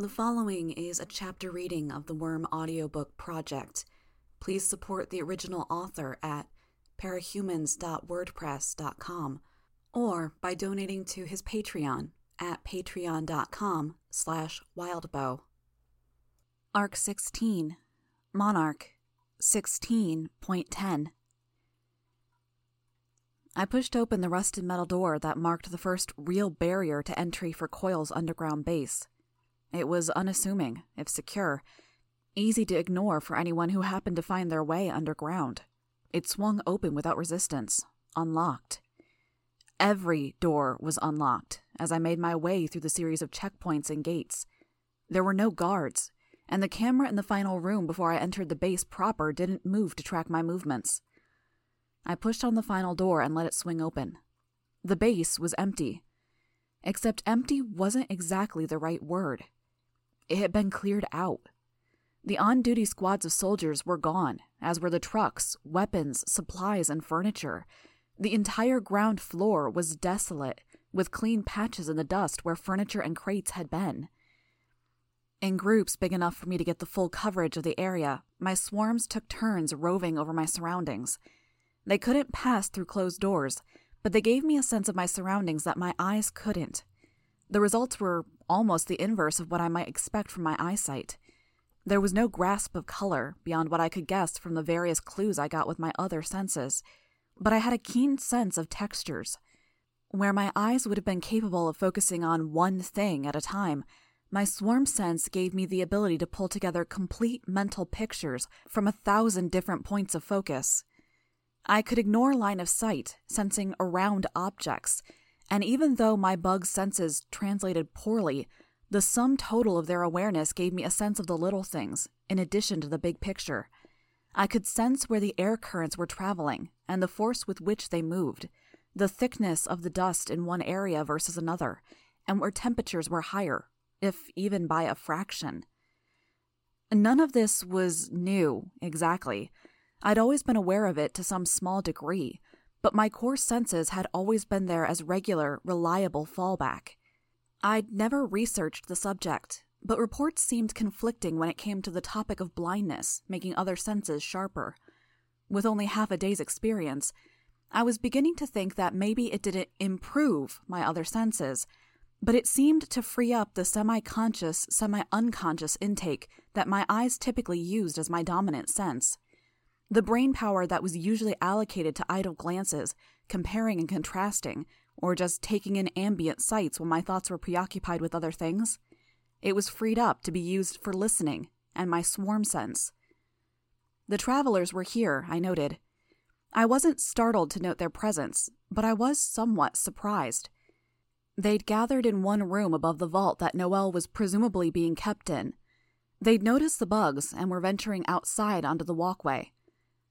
The following is a chapter reading of the Worm audiobook project. Please support the original author at parahumans.wordpress.com or by donating to his Patreon at patreon.com slash wildbow. Arc 16, Monarch 16.10 I pushed open the rusted metal door that marked the first real barrier to entry for Coil's underground base. It was unassuming, if secure, easy to ignore for anyone who happened to find their way underground. It swung open without resistance, unlocked. Every door was unlocked as I made my way through the series of checkpoints and gates. There were no guards, and the camera in the final room before I entered the base proper didn't move to track my movements. I pushed on the final door and let it swing open. The base was empty. Except empty wasn't exactly the right word. It had been cleared out. The on duty squads of soldiers were gone, as were the trucks, weapons, supplies, and furniture. The entire ground floor was desolate, with clean patches in the dust where furniture and crates had been. In groups big enough for me to get the full coverage of the area, my swarms took turns roving over my surroundings. They couldn't pass through closed doors, but they gave me a sense of my surroundings that my eyes couldn't. The results were almost the inverse of what I might expect from my eyesight. There was no grasp of color beyond what I could guess from the various clues I got with my other senses, but I had a keen sense of textures. Where my eyes would have been capable of focusing on one thing at a time, my swarm sense gave me the ability to pull together complete mental pictures from a thousand different points of focus. I could ignore line of sight, sensing around objects, and even though my bug's senses translated poorly, the sum total of their awareness gave me a sense of the little things, in addition to the big picture. I could sense where the air currents were traveling and the force with which they moved, the thickness of the dust in one area versus another, and where temperatures were higher, if even by a fraction. None of this was new, exactly. I'd always been aware of it to some small degree, but my core senses had always been there as regular, reliable fallback. I'd never researched the subject, but reports seemed conflicting when it came to the topic of blindness, making other senses sharper. With only half a day's experience, I was beginning to think that maybe it didn't improve my other senses, but it seemed to free up the semi conscious, semi unconscious intake that my eyes typically used as my dominant sense. The brain power that was usually allocated to idle glances, comparing and contrasting, or just taking in ambient sights when my thoughts were preoccupied with other things, it was freed up to be used for listening and my swarm sense. The travelers were here, I noted. I wasn't startled to note their presence, but I was somewhat surprised. They'd gathered in one room above the vault that Noel was presumably being kept in. They'd noticed the bugs and were venturing outside onto the walkway.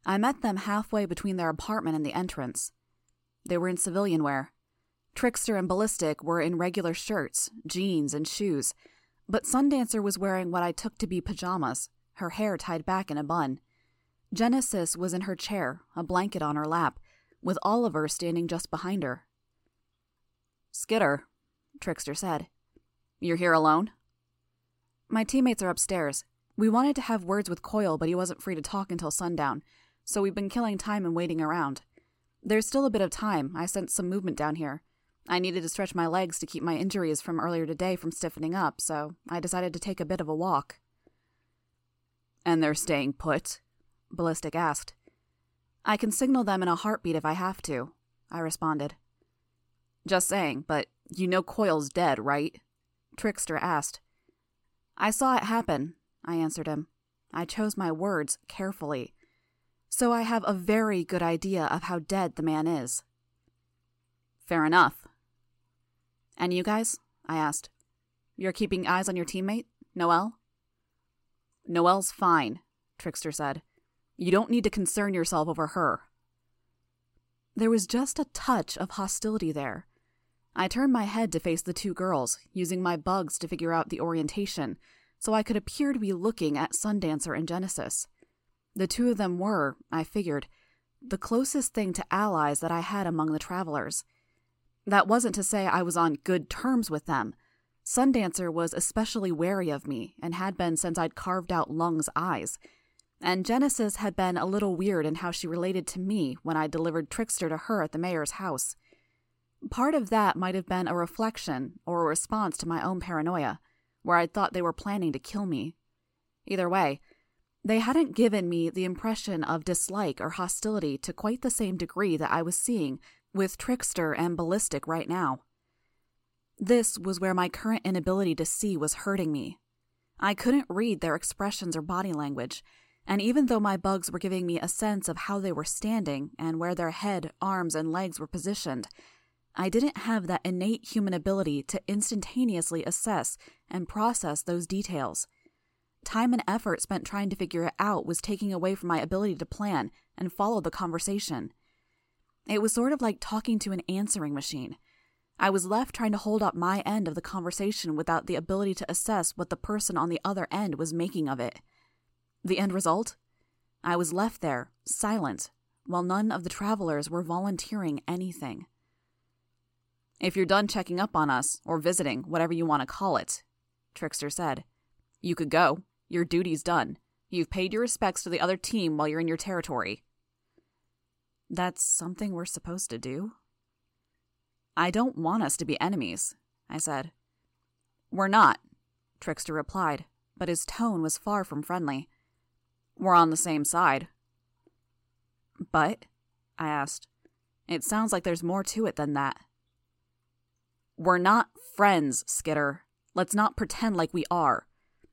I met them halfway between their apartment and the entrance. They were in civilian wear. Trickster and Ballistic were in regular shirts, jeans, and shoes, but Sundancer was wearing what I took to be pajamas, her hair tied back in a bun. Genesis was in her chair, a blanket on her lap, with Oliver standing just behind her. Skitter, Trickster said. You're here alone? My teammates are upstairs. We wanted to have words with Coil, but he wasn't free to talk until sundown so we've been killing time and waiting around. There's still a bit of time. I sensed some movement down here. I needed to stretch my legs to keep my injuries from earlier today from stiffening up, so I decided to take a bit of a walk. And they're staying put? Ballistic asked. I can signal them in a heartbeat if I have to, I responded. Just saying, but you know Coil's dead, right? Trickster asked. I saw it happen, I answered him. I chose my words carefully so I have a very good idea of how dead the man is. Fair enough. And you guys? I asked. You're keeping eyes on your teammate, Noel? Noel's fine, Trickster said. You don't need to concern yourself over her. There was just a touch of hostility there. I turned my head to face the two girls, using my bugs to figure out the orientation, so I could appear to be looking at Sundancer and Genesis. The two of them were, I figured, the closest thing to allies that I had among the travelers. That wasn't to say I was on good terms with them. Sundancer was especially wary of me and had been since I'd carved out Lung's eyes. And Genesis had been a little weird in how she related to me when I delivered Trickster to her at the mayor's house. Part of that might have been a reflection or a response to my own paranoia, where I'd thought they were planning to kill me. Either way, they hadn't given me the impression of dislike or hostility to quite the same degree that I was seeing with Trickster and Ballistic right now. This was where my current inability to see was hurting me. I couldn't read their expressions or body language, and even though my bugs were giving me a sense of how they were standing and where their head, arms, and legs were positioned, I didn't have that innate human ability to instantaneously assess and process those details. Time and effort spent trying to figure it out was taking away from my ability to plan and follow the conversation. It was sort of like talking to an answering machine. I was left trying to hold up my end of the conversation without the ability to assess what the person on the other end was making of it. The end result? I was left there, silent, while none of the travelers were volunteering anything. If you're done checking up on us, or visiting, whatever you want to call it, Trickster said, you could go. Your duty's done. You've paid your respects to the other team while you're in your territory. That's something we're supposed to do? I don't want us to be enemies, I said. We're not, Trickster replied, but his tone was far from friendly. We're on the same side. But? I asked. It sounds like there's more to it than that. We're not friends, Skitter. Let's not pretend like we are.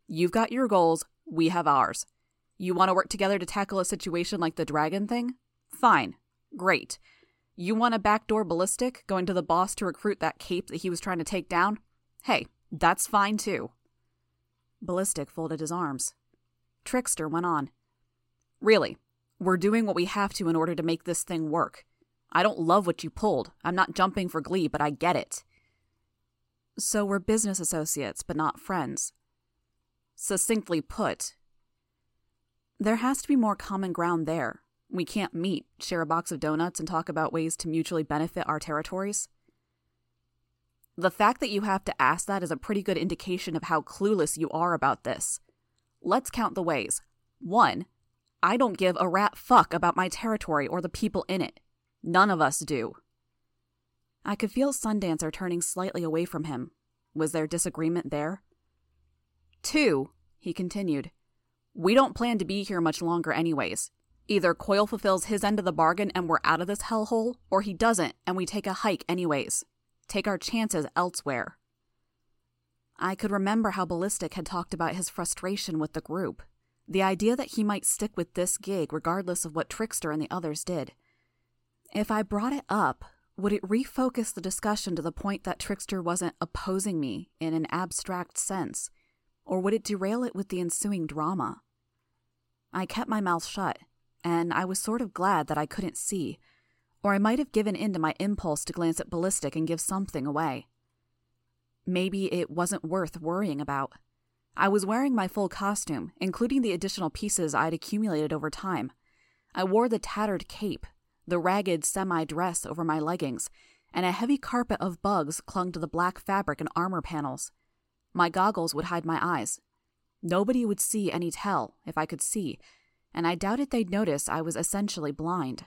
You've got your goals, we have ours. You want to work together to tackle a situation like the dragon thing? Fine. Great. You want a backdoor ballistic going to the boss to recruit that cape that he was trying to take down? Hey, that's fine too. Ballistic folded his arms. Trickster went on. Really, we're doing what we have to in order to make this thing work. I don't love what you pulled. I'm not jumping for glee, but I get it. So we're business associates, but not friends. Succinctly put, there has to be more common ground there, we can't meet, share a box of donuts, and talk about ways to mutually benefit our territories? The fact that you have to ask that is a pretty good indication of how clueless you are about this. Let's count the ways. One, I don't give a rat fuck about my territory or the people in it. None of us do. I could feel Sundancer turning slightly away from him. Was there disagreement there? Two, he continued, we don't plan to be here much longer, anyways. Either Coil fulfills his end of the bargain and we're out of this hellhole, or he doesn't and we take a hike anyways. Take our chances elsewhere. I could remember how Ballistic had talked about his frustration with the group. The idea that he might stick with this gig regardless of what Trickster and the others did. If I brought it up, would it refocus the discussion to the point that Trickster wasn't opposing me in an abstract sense? Or would it derail it with the ensuing drama? I kept my mouth shut and I was sort of glad that I couldn't see, or I might have given in to my impulse to glance at Ballistic and give something away. Maybe it wasn't worth worrying about. I was wearing my full costume, including the additional pieces I'd accumulated over time. I wore the tattered cape, the ragged semi dress over my leggings, and a heavy carpet of bugs clung to the black fabric and armor panels. My goggles would hide my eyes. Nobody would see any tell, if I could see, and I doubted they'd notice I was essentially blind.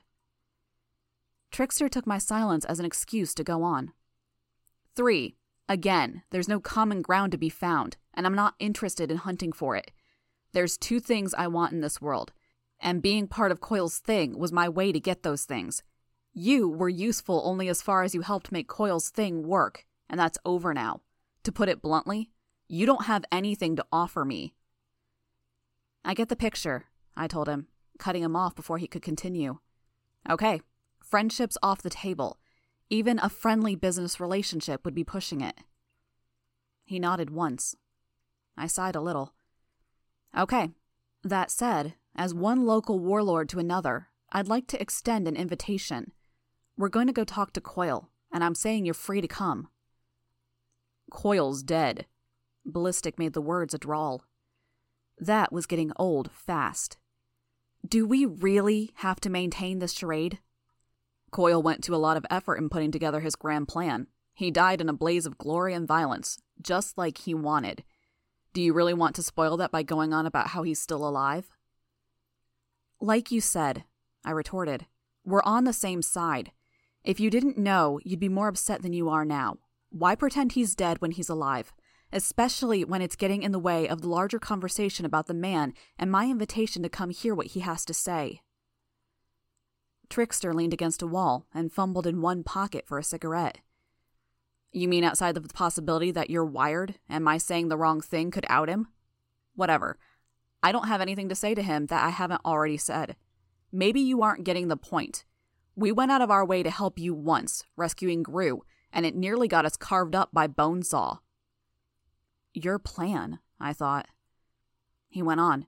Trickster took my silence as an excuse to go on. Three, again, there's no common ground to be found, and I'm not interested in hunting for it. There's two things I want in this world, and being part of Coil's thing was my way to get those things. You were useful only as far as you helped make Coil's thing work, and that's over now. To put it bluntly, you don't have anything to offer me. I get the picture, I told him, cutting him off before he could continue. Okay, friendship's off the table. Even a friendly business relationship would be pushing it. He nodded once. I sighed a little. Okay, that said, as one local warlord to another, I'd like to extend an invitation. We're going to go talk to Coil, and I'm saying you're free to come. Coil's dead. Ballistic made the words a drawl. That was getting old fast. Do we really have to maintain this charade? Coil went to a lot of effort in putting together his grand plan. He died in a blaze of glory and violence, just like he wanted. Do you really want to spoil that by going on about how he's still alive? Like you said, I retorted, we're on the same side. If you didn't know, you'd be more upset than you are now. Why pretend he's dead when he's alive? Especially when it's getting in the way of the larger conversation about the man and my invitation to come hear what he has to say. Trickster leaned against a wall and fumbled in one pocket for a cigarette. You mean outside of the possibility that you're wired and my saying the wrong thing could out him? Whatever. I don't have anything to say to him that I haven't already said. Maybe you aren't getting the point. We went out of our way to help you once, rescuing Grue, and it nearly got us carved up by Bonesaw. Your plan, I thought. He went on.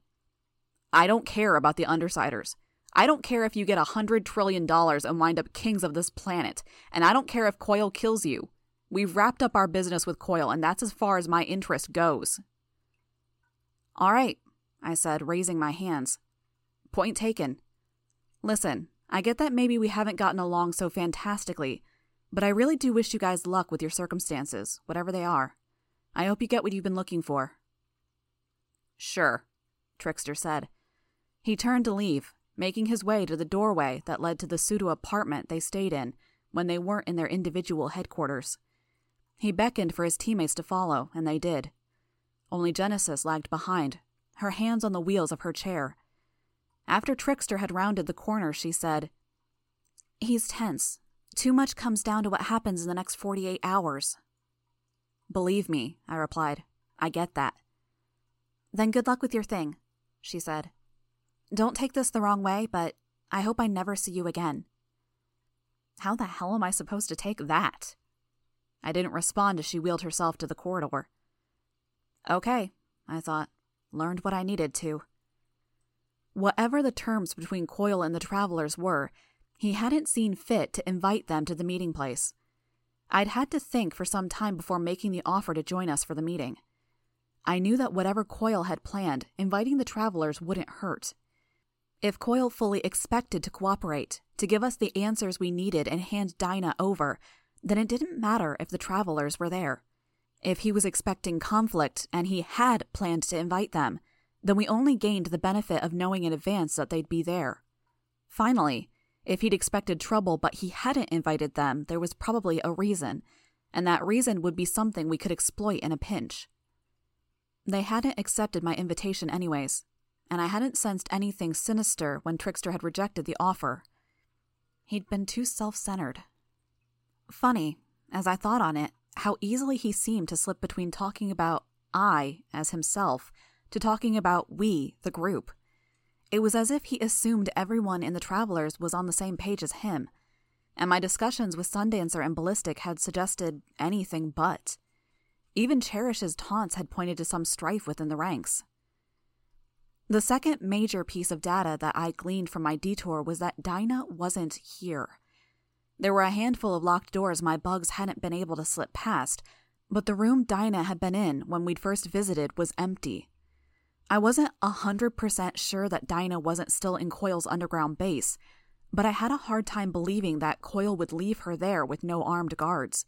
I don't care about the Undersiders. I don't care if you get a hundred trillion dollars and wind up kings of this planet, and I don't care if Coil kills you. We've wrapped up our business with Coil, and that's as far as my interest goes. All right, I said, raising my hands. Point taken. Listen, I get that maybe we haven't gotten along so fantastically, but I really do wish you guys luck with your circumstances, whatever they are. I hope you get what you've been looking for. Sure, Trickster said. He turned to leave, making his way to the doorway that led to the pseudo apartment they stayed in when they weren't in their individual headquarters. He beckoned for his teammates to follow, and they did. Only Genesis lagged behind, her hands on the wheels of her chair. After Trickster had rounded the corner, she said, He's tense. Too much comes down to what happens in the next 48 hours. Believe me, I replied. I get that. Then good luck with your thing, she said. Don't take this the wrong way, but I hope I never see you again. How the hell am I supposed to take that? I didn't respond as she wheeled herself to the corridor. Okay, I thought. Learned what I needed to. Whatever the terms between Coil and the travelers were, he hadn't seen fit to invite them to the meeting place. I'd had to think for some time before making the offer to join us for the meeting. I knew that whatever Coil had planned, inviting the travelers wouldn't hurt. If Coil fully expected to cooperate, to give us the answers we needed and hand Dinah over, then it didn't matter if the travelers were there. If he was expecting conflict and he had planned to invite them, then we only gained the benefit of knowing in advance that they'd be there. Finally, if he'd expected trouble but he hadn't invited them, there was probably a reason, and that reason would be something we could exploit in a pinch. They hadn't accepted my invitation, anyways, and I hadn't sensed anything sinister when Trickster had rejected the offer. He'd been too self centered. Funny, as I thought on it, how easily he seemed to slip between talking about I as himself to talking about we, the group. It was as if he assumed everyone in the Travelers was on the same page as him, and my discussions with Sundancer and Ballistic had suggested anything but. Even Cherish's taunts had pointed to some strife within the ranks. The second major piece of data that I gleaned from my detour was that Dinah wasn't here. There were a handful of locked doors my bugs hadn't been able to slip past, but the room Dinah had been in when we'd first visited was empty. I wasn't a hundred percent sure that Dinah wasn't still in Coil's underground base, but I had a hard time believing that Coil would leave her there with no armed guards.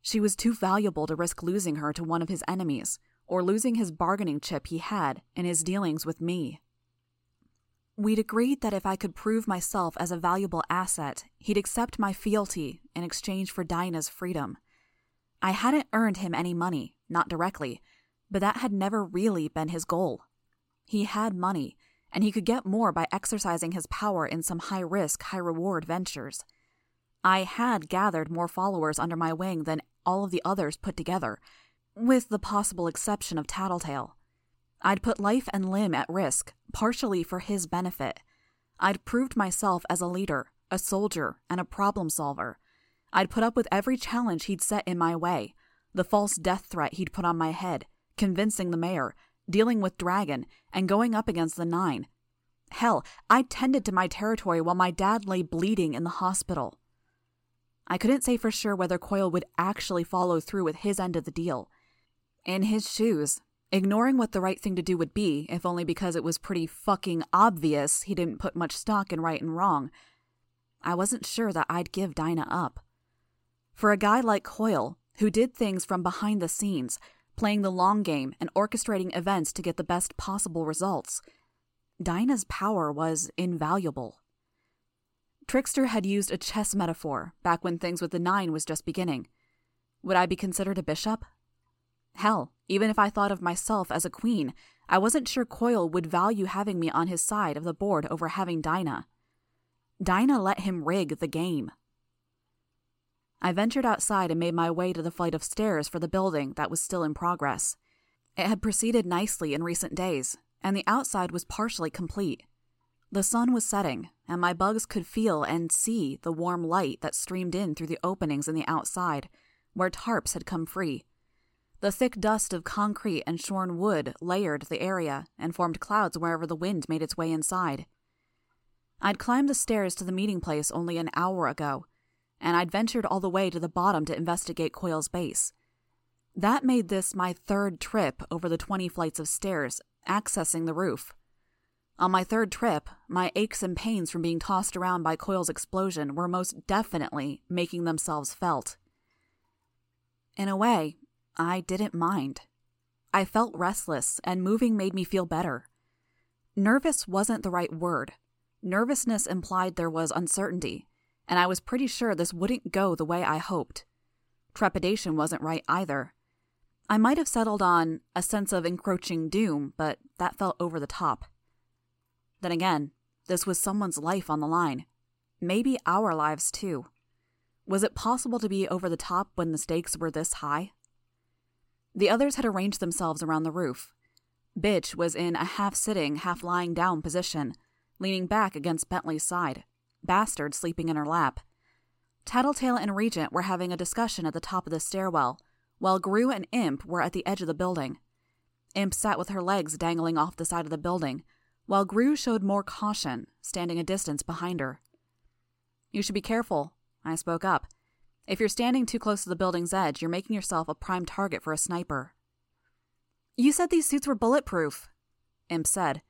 She was too valuable to risk losing her to one of his enemies, or losing his bargaining chip he had in his dealings with me. We'd agreed that if I could prove myself as a valuable asset, he'd accept my fealty in exchange for Dinah's freedom. I hadn't earned him any money, not directly, but that had never really been his goal. He had money, and he could get more by exercising his power in some high risk, high reward ventures. I had gathered more followers under my wing than all of the others put together, with the possible exception of Tattletale. I'd put life and limb at risk, partially for his benefit. I'd proved myself as a leader, a soldier, and a problem solver. I'd put up with every challenge he'd set in my way the false death threat he'd put on my head, convincing the mayor, dealing with Dragon, and going up against the Nine. Hell, I tended to my territory while my dad lay bleeding in the hospital. I couldn't say for sure whether Coil would actually follow through with his end of the deal. In his shoes, Ignoring what the right thing to do would be, if only because it was pretty fucking obvious he didn't put much stock in right and wrong, I wasn't sure that I'd give Dinah up. For a guy like Coil, who did things from behind the scenes, playing the long game and orchestrating events to get the best possible results, Dinah's power was invaluable. Trickster had used a chess metaphor back when things with the nine was just beginning. Would I be considered a bishop? Hell, even if I thought of myself as a queen, I wasn't sure Coil would value having me on his side of the board over having Dinah. Dinah let him rig the game. I ventured outside and made my way to the flight of stairs for the building that was still in progress. It had proceeded nicely in recent days, and the outside was partially complete. The sun was setting, and my bugs could feel and see the warm light that streamed in through the openings in the outside, where tarps had come free. The thick dust of concrete and shorn wood layered the area and formed clouds wherever the wind made its way inside. I'd climbed the stairs to the meeting place only an hour ago, and I'd ventured all the way to the bottom to investigate Coil's base. That made this my third trip over the 20 flights of stairs, accessing the roof. On my third trip, my aches and pains from being tossed around by Coil's explosion were most definitely making themselves felt. In a way, I didn't mind. I felt restless, and moving made me feel better. Nervous wasn't the right word. Nervousness implied there was uncertainty, and I was pretty sure this wouldn't go the way I hoped. Trepidation wasn't right either. I might have settled on a sense of encroaching doom, but that felt over the top. Then again, this was someone's life on the line. Maybe our lives too. Was it possible to be over the top when the stakes were this high? The others had arranged themselves around the roof. Bitch was in a half sitting, half lying down position, leaning back against Bentley's side, Bastard sleeping in her lap. Tattletale and Regent were having a discussion at the top of the stairwell, while Grue and Imp were at the edge of the building. Imp sat with her legs dangling off the side of the building, while Grue showed more caution, standing a distance behind her. You should be careful, I spoke up. If you're standing too close to the building's edge, you're making yourself a prime target for a sniper. You said these suits were bulletproof, Imp said.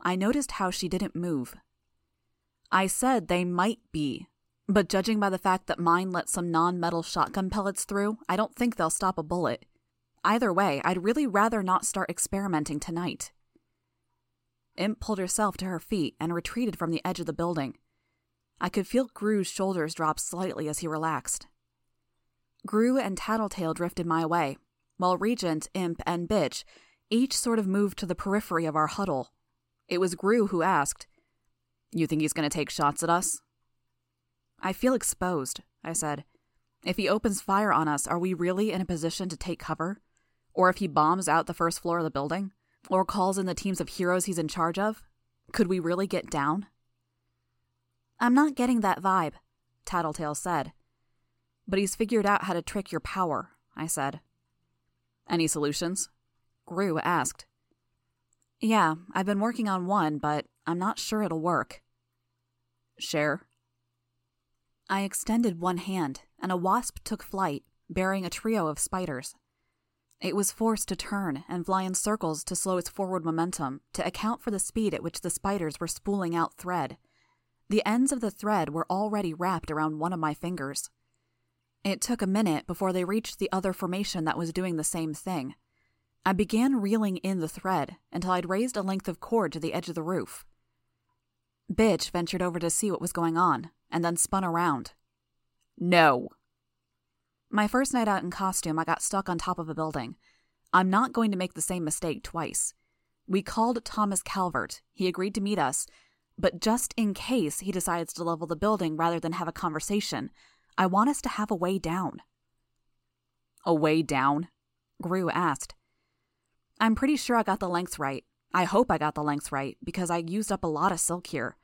I noticed how she didn't move. I said they might be, but judging by the fact that mine let some non metal shotgun pellets through, I don't think they'll stop a bullet. Either way, I'd really rather not start experimenting tonight. Imp pulled herself to her feet and retreated from the edge of the building. I could feel Grue's shoulders drop slightly as he relaxed. Grue and Tattletale drifted my way, while Regent, Imp, and Bitch each sort of moved to the periphery of our huddle. It was Grue who asked, You think he's going to take shots at us? I feel exposed, I said. If he opens fire on us, are we really in a position to take cover? Or if he bombs out the first floor of the building? Or calls in the teams of heroes he's in charge of? Could we really get down? I'm not getting that vibe, Tattletale said. But he's figured out how to trick your power, I said. Any solutions? Grue asked. Yeah, I've been working on one, but I'm not sure it'll work. Share. I extended one hand, and a wasp took flight, bearing a trio of spiders. It was forced to turn and fly in circles to slow its forward momentum to account for the speed at which the spiders were spooling out thread. The ends of the thread were already wrapped around one of my fingers. It took a minute before they reached the other formation that was doing the same thing. I began reeling in the thread until I'd raised a length of cord to the edge of the roof. Bitch ventured over to see what was going on and then spun around. No. My first night out in costume, I got stuck on top of a building. I'm not going to make the same mistake twice. We called Thomas Calvert. He agreed to meet us, but just in case he decides to level the building rather than have a conversation, I want us to have a way down. A way down? Grue asked. I'm pretty sure I got the length right. I hope I got the length right, because I used up a lot of silk here.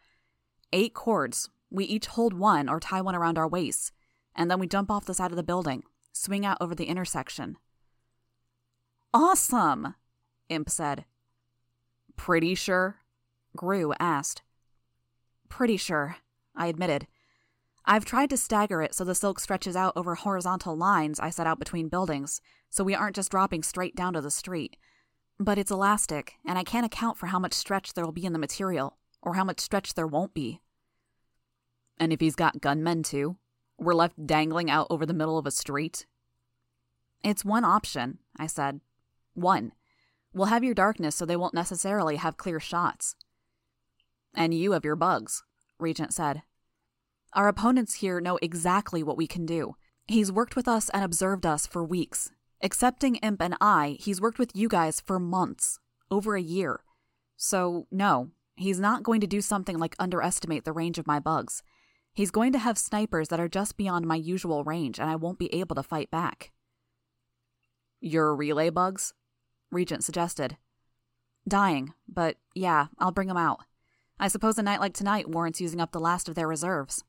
Eight cords. We each hold one or tie one around our waists, and then we jump off the side of the building, swing out over the intersection. Awesome, Imp said. Pretty sure? Grue asked. Pretty sure, I admitted. I've tried to stagger it so the silk stretches out over horizontal lines I set out between buildings, so we aren't just dropping straight down to the street. But it's elastic, and I can't account for how much stretch there will be in the material, or how much stretch there won't be. And if he's got gunmen too? We're left dangling out over the middle of a street? It's one option, I said. One. We'll have your darkness so they won't necessarily have clear shots. And you have your bugs, Regent said. Our opponents here know exactly what we can do. He's worked with us and observed us for weeks. Excepting Imp and I, he's worked with you guys for months, over a year. So, no, he's not going to do something like underestimate the range of my bugs. He's going to have snipers that are just beyond my usual range, and I won't be able to fight back. Your relay bugs? Regent suggested. Dying, but yeah, I'll bring them out. I suppose a night like tonight warrants using up the last of their reserves.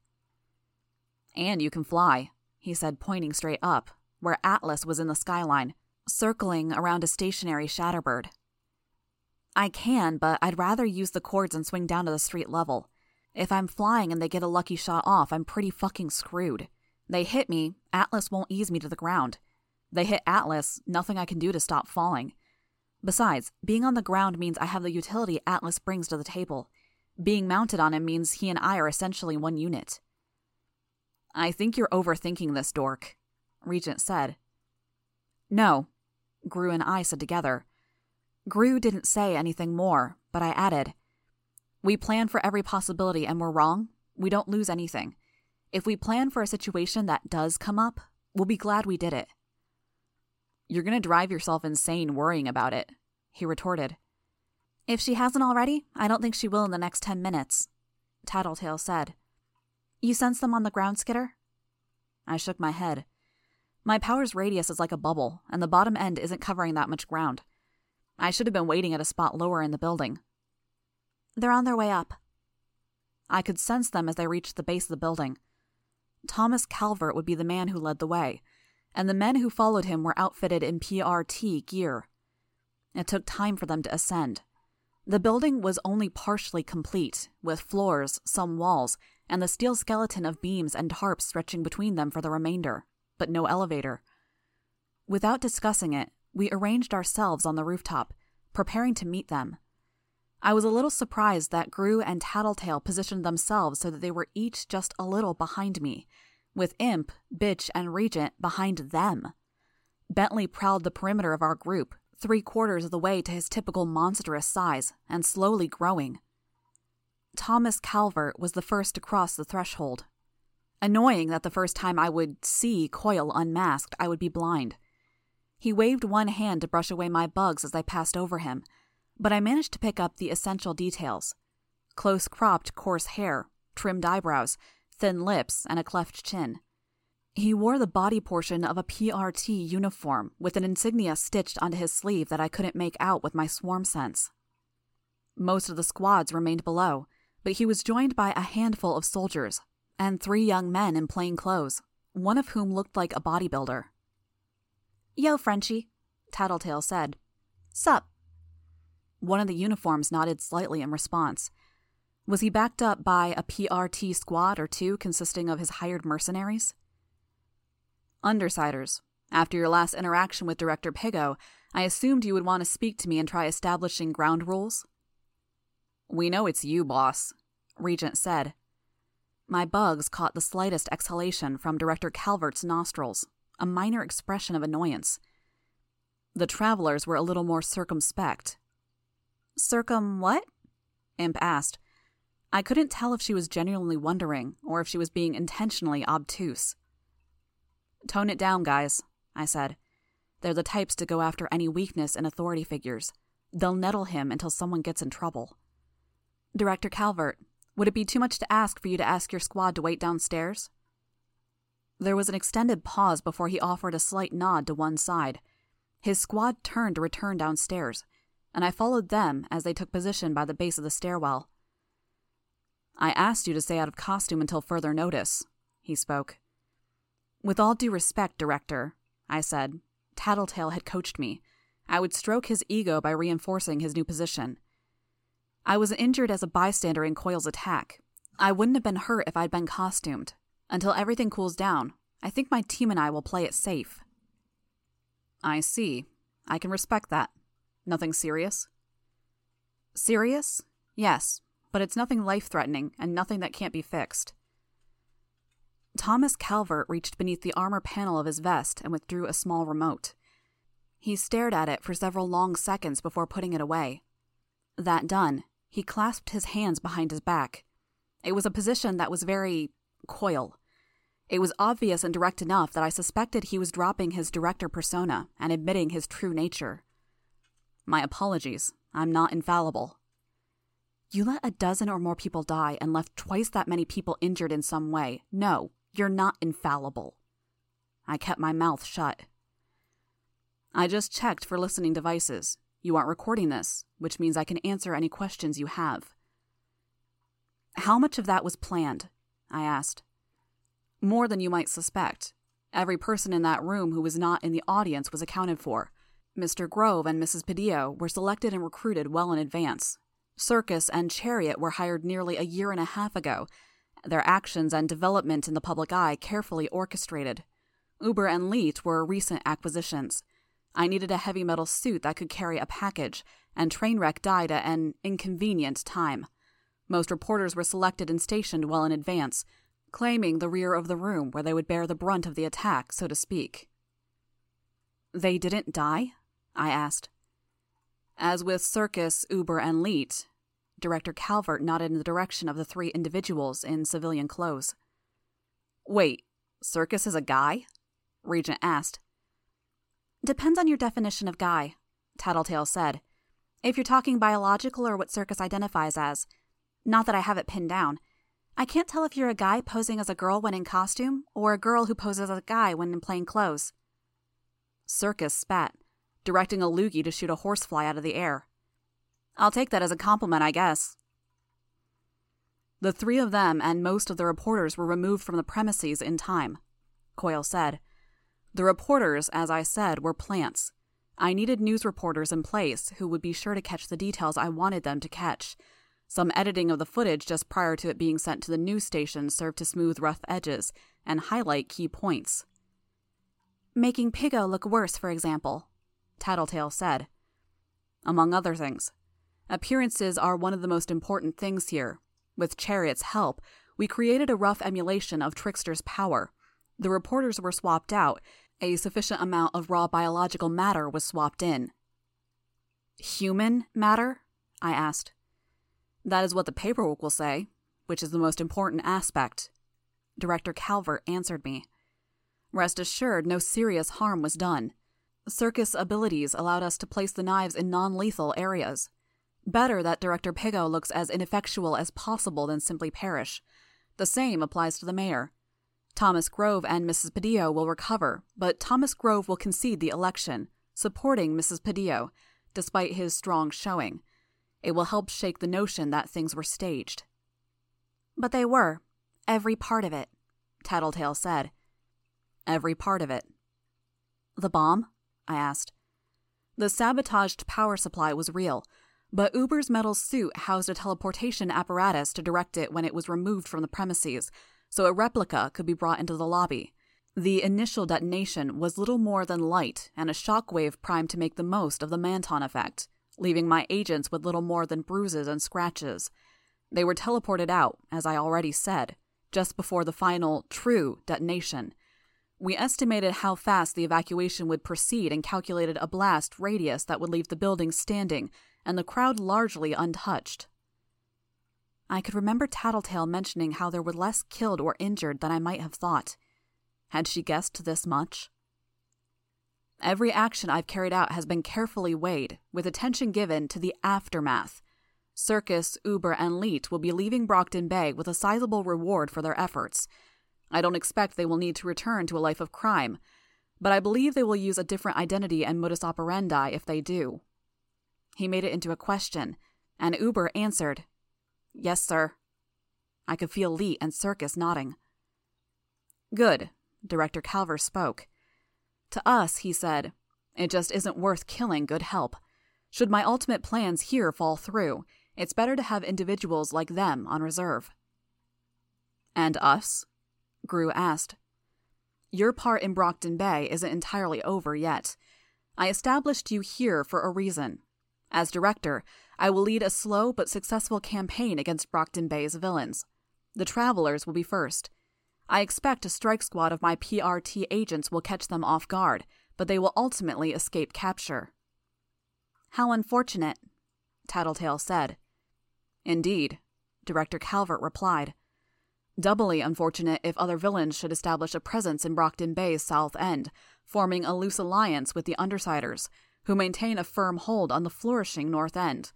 And you can fly, he said, pointing straight up, where Atlas was in the skyline, circling around a stationary Shatterbird. I can, but I'd rather use the cords and swing down to the street level. If I'm flying and they get a lucky shot off, I'm pretty fucking screwed. They hit me, Atlas won't ease me to the ground. They hit Atlas, nothing I can do to stop falling. Besides, being on the ground means I have the utility Atlas brings to the table. Being mounted on him means he and I are essentially one unit. I think you're overthinking this, Dork, Regent said. No, Grue and I said together. Grue didn't say anything more, but I added, We plan for every possibility and we're wrong. We don't lose anything. If we plan for a situation that does come up, we'll be glad we did it. You're going to drive yourself insane worrying about it, he retorted. If she hasn't already, I don't think she will in the next ten minutes, Tattletale said. You sense them on the ground, Skitter? I shook my head. My power's radius is like a bubble, and the bottom end isn't covering that much ground. I should have been waiting at a spot lower in the building. They're on their way up. I could sense them as they reached the base of the building. Thomas Calvert would be the man who led the way, and the men who followed him were outfitted in PRT gear. It took time for them to ascend. The building was only partially complete, with floors, some walls, and the steel skeleton of beams and tarps stretching between them for the remainder, but no elevator. Without discussing it, we arranged ourselves on the rooftop, preparing to meet them. I was a little surprised that Grue and Tattletale positioned themselves so that they were each just a little behind me, with Imp, Bitch, and Regent behind them. Bentley prowled the perimeter of our group, three quarters of the way to his typical monstrous size, and slowly growing. Thomas Calvert was the first to cross the threshold. Annoying that the first time I would see Coil unmasked, I would be blind. He waved one hand to brush away my bugs as I passed over him, but I managed to pick up the essential details close cropped, coarse hair, trimmed eyebrows, thin lips, and a cleft chin. He wore the body portion of a PRT uniform with an insignia stitched onto his sleeve that I couldn't make out with my swarm sense. Most of the squads remained below, but he was joined by a handful of soldiers and three young men in plain clothes, one of whom looked like a bodybuilder. Yo, Frenchie, Tattletale said. Sup? One of the uniforms nodded slightly in response. Was he backed up by a PRT squad or two consisting of his hired mercenaries? Undersiders, after your last interaction with Director Piggot, I assumed you would want to speak to me and try establishing ground rules. We know it's you, boss, Regent said. My bugs caught the slightest exhalation from Director Calvert's nostrils, a minor expression of annoyance. The travelers were a little more circumspect. Circum what? Imp asked, I couldn't tell if she was genuinely wondering or if she was being intentionally obtuse. Tone it down, guys, I said. They're the types to go after any weakness in authority figures. They'll nettle him until someone gets in trouble. Director Calvert, would it be too much to ask for you to ask your squad to wait downstairs? There was an extended pause before he offered a slight nod to one side. His squad turned to return downstairs, and I followed them as they took position by the base of the stairwell. I asked you to stay out of costume until further notice, he spoke. With all due respect, Director, I said. Tattletale had coached me. I would stroke his ego by reinforcing his new position. I was injured as a bystander in Coil's attack. I wouldn't have been hurt if I'd been costumed. Until everything cools down, I think my team and I will play it safe. I see. I can respect that. Nothing serious? Serious? Yes, but it's nothing life threatening and nothing that can't be fixed. Thomas Calvert reached beneath the armor panel of his vest and withdrew a small remote. He stared at it for several long seconds before putting it away. That done, he clasped his hands behind his back. It was a position that was very coil. It was obvious and direct enough that I suspected he was dropping his director persona and admitting his true nature. My apologies. I'm not infallible. You let a dozen or more people die and left twice that many people injured in some way. No, you're not infallible. I kept my mouth shut. I just checked for listening devices. You aren't recording this, which means I can answer any questions you have. How much of that was planned? I asked. More than you might suspect. Every person in that room who was not in the audience was accounted for. Mr. Grove and Mrs. Padillo were selected and recruited well in advance. Circus and Chariot were hired nearly a year and a half ago, their actions and development in the public eye carefully orchestrated. Uber and Leet were recent acquisitions. I needed a heavy metal suit that could carry a package, and Trainwreck died at an inconvenient time. Most reporters were selected and stationed well in advance, claiming the rear of the room where they would bear the brunt of the attack, so to speak. They didn't die? I asked. As with Circus, Uber, and Leet, Director Calvert nodded in the direction of the three individuals in civilian clothes. Wait, Circus is a guy? Regent asked. Depends on your definition of guy, Tattletale said. If you're talking biological or what Circus identifies as. Not that I have it pinned down. I can't tell if you're a guy posing as a girl when in costume, or a girl who poses as a guy when in plain clothes. Circus spat, directing a loogie to shoot a horsefly out of the air. I'll take that as a compliment, I guess. The three of them and most of the reporters were removed from the premises in time, Coil said. The reporters, as I said, were plants. I needed news reporters in place who would be sure to catch the details I wanted them to catch some editing of the footage just prior to it being sent to the news station served to smooth rough edges and highlight key points. Making Piggot look worse, for example, Tattletale said. Among other things. Appearances are one of the most important things here. With Chariot's help, we created a rough emulation of Trickster's power. The reporters were swapped out, a sufficient amount of raw biological matter was swapped in. Human matter? I asked. That is what the paperwork will say, which is the most important aspect. Director Calvert answered me. Rest assured, no serious harm was done. Circus abilities allowed us to place the knives in non lethal areas. Better that Director Piggot looks as ineffectual as possible than simply perish. The same applies to the mayor. Thomas Grove and Mrs. Padillo will recover, but Thomas Grove will concede the election, supporting Mrs. Padillo, despite his strong showing. It will help shake the notion that things were staged. But they were. Every part of it, Tattletale said. Every part of it. The bomb? I asked. The sabotaged power supply was real, but Uber's metal suit housed a teleportation apparatus to direct it when it was removed from the premises, so a replica could be brought into the lobby. The initial detonation was little more than light and a shockwave primed to make the most of the Manton effect leaving my agents with little more than bruises and scratches. They were teleported out, as I already said, just before the final, true detonation. We estimated how fast the evacuation would proceed and calculated a blast radius that would leave the building standing and the crowd largely untouched. I could remember Tattletale mentioning how there were less killed or injured than I might have thought. Had she guessed this much? Every action I've carried out has been carefully weighed, with attention given to the aftermath. Circus, Uber, and Leet will be leaving Brockton Bay with a sizable reward for their efforts. I don't expect they will need to return to a life of crime, but I believe they will use a different identity and modus operandi if they do. He made it into a question, and Uber answered, Yes, sir. I could feel Leet and Circus nodding. Good, Director Calvert spoke. To us, he said, it just isn't worth killing good help. Should my ultimate plans here fall through, it's better to have individuals like them on reserve. And us? Grue asked. Your part in Brockton Bay isn't entirely over yet. I established you here for a reason. As director, I will lead a slow but successful campaign against Brockton Bay's villains. The travelers will be first. I expect a strike squad of my PRT agents will catch them off guard, but they will ultimately escape capture. How unfortunate, Tattletale said. Indeed, Director Calvert replied. Doubly unfortunate if other villains should establish a presence in Brockton Bay's south end, forming a loose alliance with the Undersiders, who maintain a firm hold on the flourishing north end.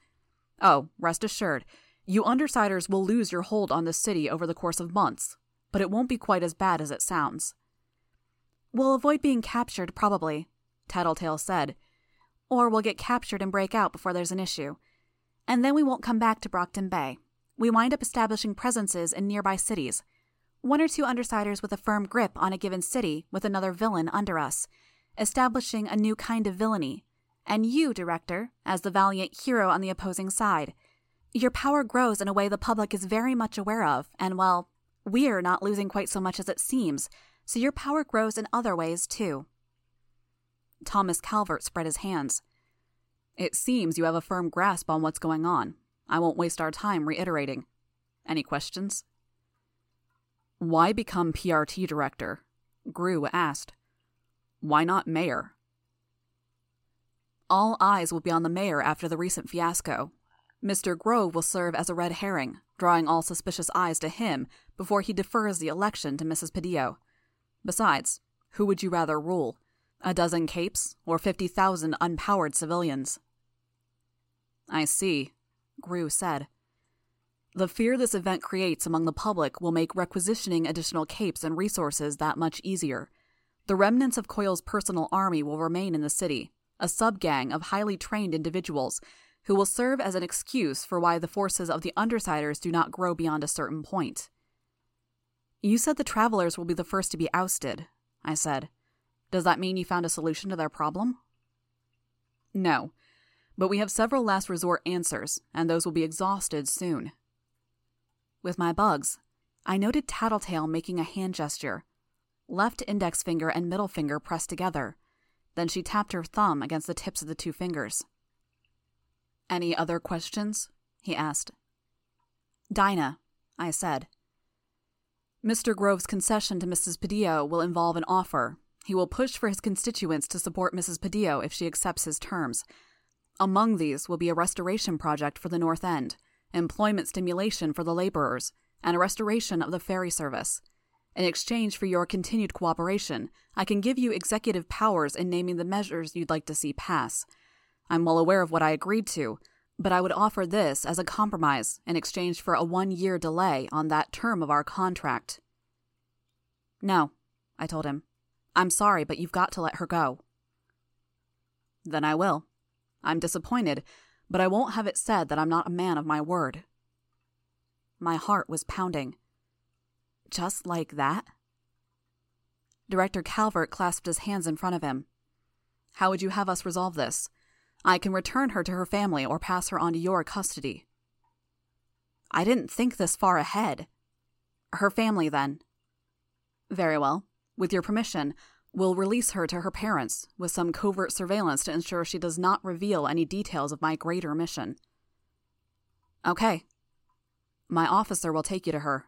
Oh, rest assured, you Undersiders will lose your hold on the city over the course of months, but it won't be quite as bad as it sounds. We'll avoid being captured, probably, Tattletale said. Or we'll get captured and break out before there's an issue. And then we won't come back to Brockton Bay. We wind up establishing presences in nearby cities. One or two undersiders with a firm grip on a given city with another villain under us, establishing a new kind of villainy. And you, Director, as the valiant hero on the opposing side. Your power grows in a way the public is very much aware of, and well, we're not losing quite so much as it seems, so your power grows in other ways too. Thomas Calvert spread his hands. It seems you have a firm grasp on what's going on. I won't waste our time reiterating. Any questions? Why become PRT director? Grue asked. Why not mayor? All eyes will be on the mayor after the recent fiasco. Mr. Grove will serve as a red herring, drawing all suspicious eyes to him before he defers the election to Mrs. Padillo. Besides, who would you rather rule? A dozen capes or 50,000 unpowered civilians? I see, Grue said. The fear this event creates among the public will make requisitioning additional capes and resources that much easier. The remnants of Coil's personal army will remain in the city, a sub-gang of highly trained individuals who will serve as an excuse for why the forces of the Undersiders do not grow beyond a certain point. You said the travelers will be the first to be ousted, I said. Does that mean you found a solution to their problem? No, but we have several last resort answers, and those will be exhausted soon. With my bugs, I noted Tattletale making a hand gesture, left index finger and middle finger pressed together. Then she tapped her thumb against the tips of the two fingers. Any other questions? he asked. Dinah, I said. Mr. Grove's concession to Mrs. Padillo will involve an offer. He will push for his constituents to support Mrs. Padillo if she accepts his terms, among these will be a restoration project for the North End, employment stimulation for the laborers, and a restoration of the ferry service. In exchange for your continued cooperation, I can give you executive powers in naming the measures you'd like to see pass. I'm well aware of what I agreed to, but I would offer this as a compromise in exchange for a one year delay on that term of our contract. No, I told him. I'm sorry, but you've got to let her go. Then I will. I'm disappointed, but I won't have it said that I'm not a man of my word. My heart was pounding. Just like that? Director Calvert clasped his hands in front of him. How would you have us resolve this? I can return her to her family or pass her on to your custody. I didn't think this far ahead. Her family, then. Very well. With your permission, we'll release her to her parents with some covert surveillance to ensure she does not reveal any details of my greater mission. Okay. My officer will take you to her.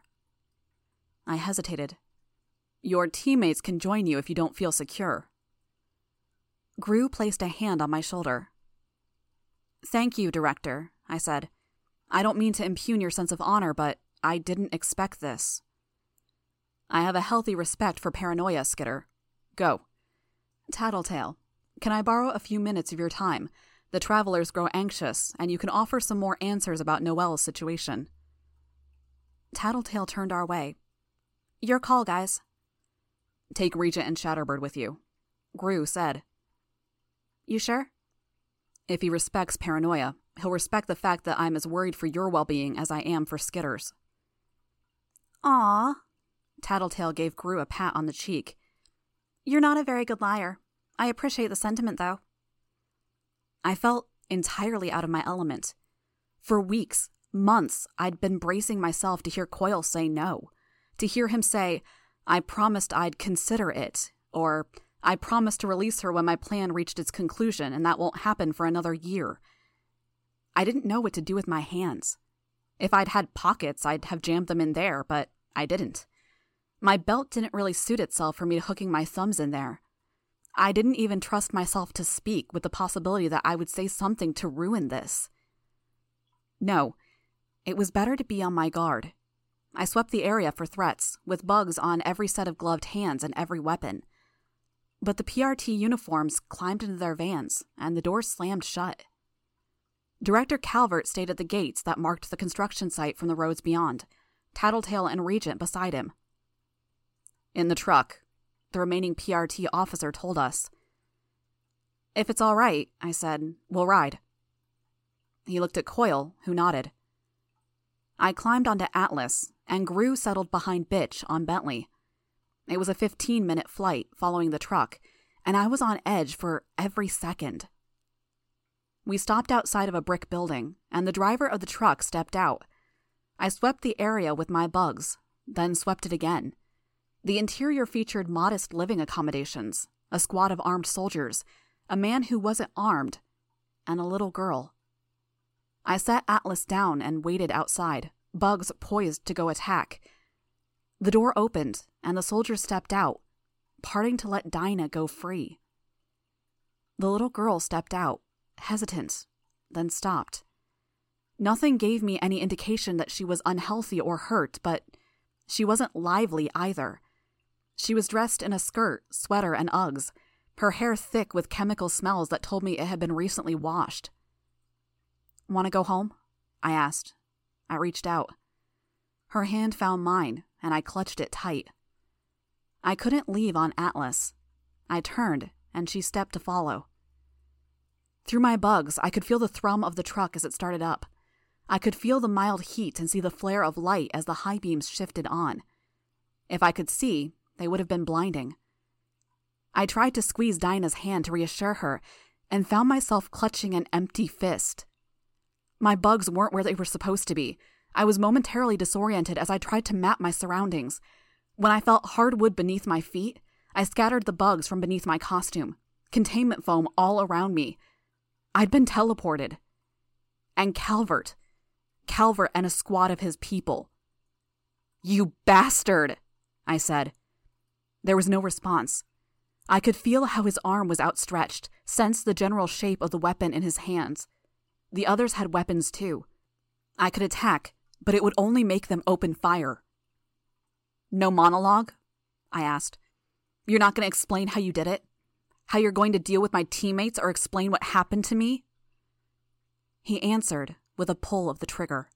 I hesitated. Your teammates can join you if you don't feel secure. Grue placed a hand on my shoulder. Thank you, Director, I said. I don't mean to impugn your sense of honor, but I didn't expect this. I have a healthy respect for paranoia, Skitter. Go. Tattletale, can I borrow a few minutes of your time? The travelers grow anxious, and you can offer some more answers about Noelle's situation. Tattletale turned our way. Your call, guys. Take Regent and Shatterbird with you. Grue said. You sure? If he respects paranoia, he'll respect the fact that I'm as worried for your well being as I am for Skitter's. Ah, Tattletale gave Grue a pat on the cheek. You're not a very good liar. I appreciate the sentiment, though. I felt entirely out of my element. For weeks, months, I'd been bracing myself to hear Coil say no. To hear him say, I promised I'd consider it, or I promised to release her when my plan reached its conclusion, and that won't happen for another year. I didn't know what to do with my hands. If I'd had pockets, I'd have jammed them in there, but I didn't. My belt didn't really suit itself for me hooking my thumbs in there. I didn't even trust myself to speak with the possibility that I would say something to ruin this. No, it was better to be on my guard. I swept the area for threats, with bugs on every set of gloved hands and every weapon. But the PRT uniforms climbed into their vans, and the doors slammed shut. Director Calvert stayed at the gates that marked the construction site from the roads beyond, Tattletale and Regent beside him. In the truck, the remaining PRT officer told us. If it's all right, I said, we'll ride. He looked at Coil, who nodded. I climbed onto Atlas, and Grue settled behind Bitch on Bentley. It was a 15 minute flight following the truck, and I was on edge for every second. We stopped outside of a brick building, and the driver of the truck stepped out. I swept the area with my bugs, then swept it again. The interior featured modest living accommodations, a squad of armed soldiers, a man who wasn't armed, and a little girl. I set Atlas down and waited outside, bugs poised to go attack. The door opened, and the soldier stepped out, parting to let Dinah go free. The little girl stepped out, hesitant, then stopped. Nothing gave me any indication that she was unhealthy or hurt, but she wasn't lively either. She was dressed in a skirt, sweater, and Uggs, her hair thick with chemical smells that told me it had been recently washed. Want to go home? I asked. I reached out. Her hand found mine, and I clutched it tight. I couldn't leave on Atlas. I turned, and she stepped to follow. Through my bugs, I could feel the thrum of the truck as it started up. I could feel the mild heat and see the flare of light as the high beams shifted on. If I could see, they would have been blinding. I tried to squeeze Dinah's hand to reassure her and found myself clutching an empty fist. My bugs weren't where they were supposed to be. I was momentarily disoriented as I tried to map my surroundings. When I felt hardwood beneath my feet, I scattered the bugs from beneath my costume, containment foam all around me. I'd been teleported. And Calvert. Calvert and a squad of his people. You bastard! I said. There was no response. I could feel how his arm was outstretched, sense the general shape of the weapon in his hands. The others had weapons too. I could attack, but it would only make them open fire. No monologue? I asked. You're not going to explain how you did it? How you're going to deal with my teammates or explain what happened to me? He answered with a pull of the trigger.